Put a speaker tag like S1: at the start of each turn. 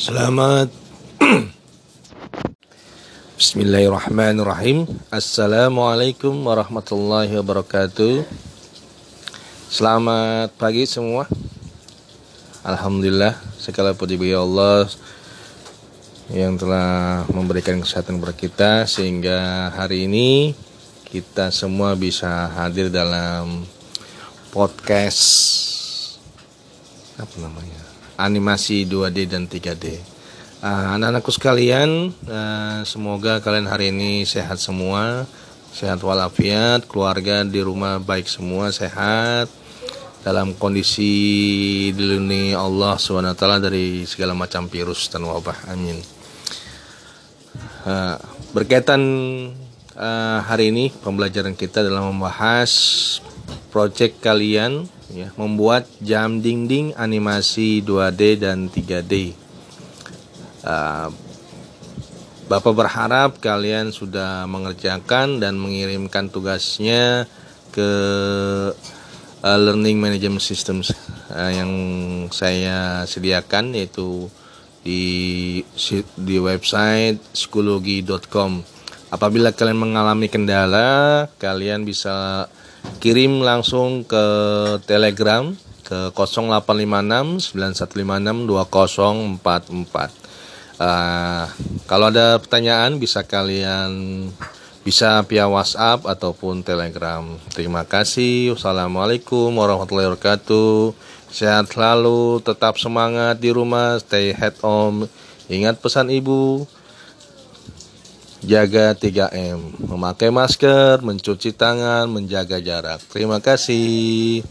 S1: Selamat. Bismillahirrahmanirrahim. Assalamualaikum warahmatullahi wabarakatuh. Selamat pagi semua. Alhamdulillah Segala puji bagi Allah Yang telah memberikan kesehatan kepada kita Sehingga hari ini Kita semua bisa hadir dalam Podcast Apa namanya animasi 2D dan 3D. Uh, ah, anak-anakku sekalian, uh, semoga kalian hari ini sehat semua, sehat walafiat, keluarga di rumah baik semua, sehat, dalam kondisi dilindungi Allah SWT dari segala macam virus dan wabah. Amin. Uh, berkaitan hari ini pembelajaran kita dalam membahas project kalian ya, membuat jam dinding animasi 2D dan 3D. Uh, ah, Bapak berharap kalian sudah mengerjakan dan mengirimkan tugasnya ke uh, Learning Management Systems uh, yang saya sediakan yaitu di di website psikologi.com. Apabila kalian mengalami kendala, kalian bisa kirim langsung ke Telegram ke 0856 9156 2044. Uh, kalau ada pertanyaan bisa kalian bisa via WhatsApp ataupun Telegram. Terima kasih. Wassalamualaikum warahmatullahi wabarakatuh. Sehat selalu, tetap semangat di rumah, stay at home. Ingat pesan ibu jaga 3M, memakai masker, mencuci tangan, menjaga jarak. Terima kasih.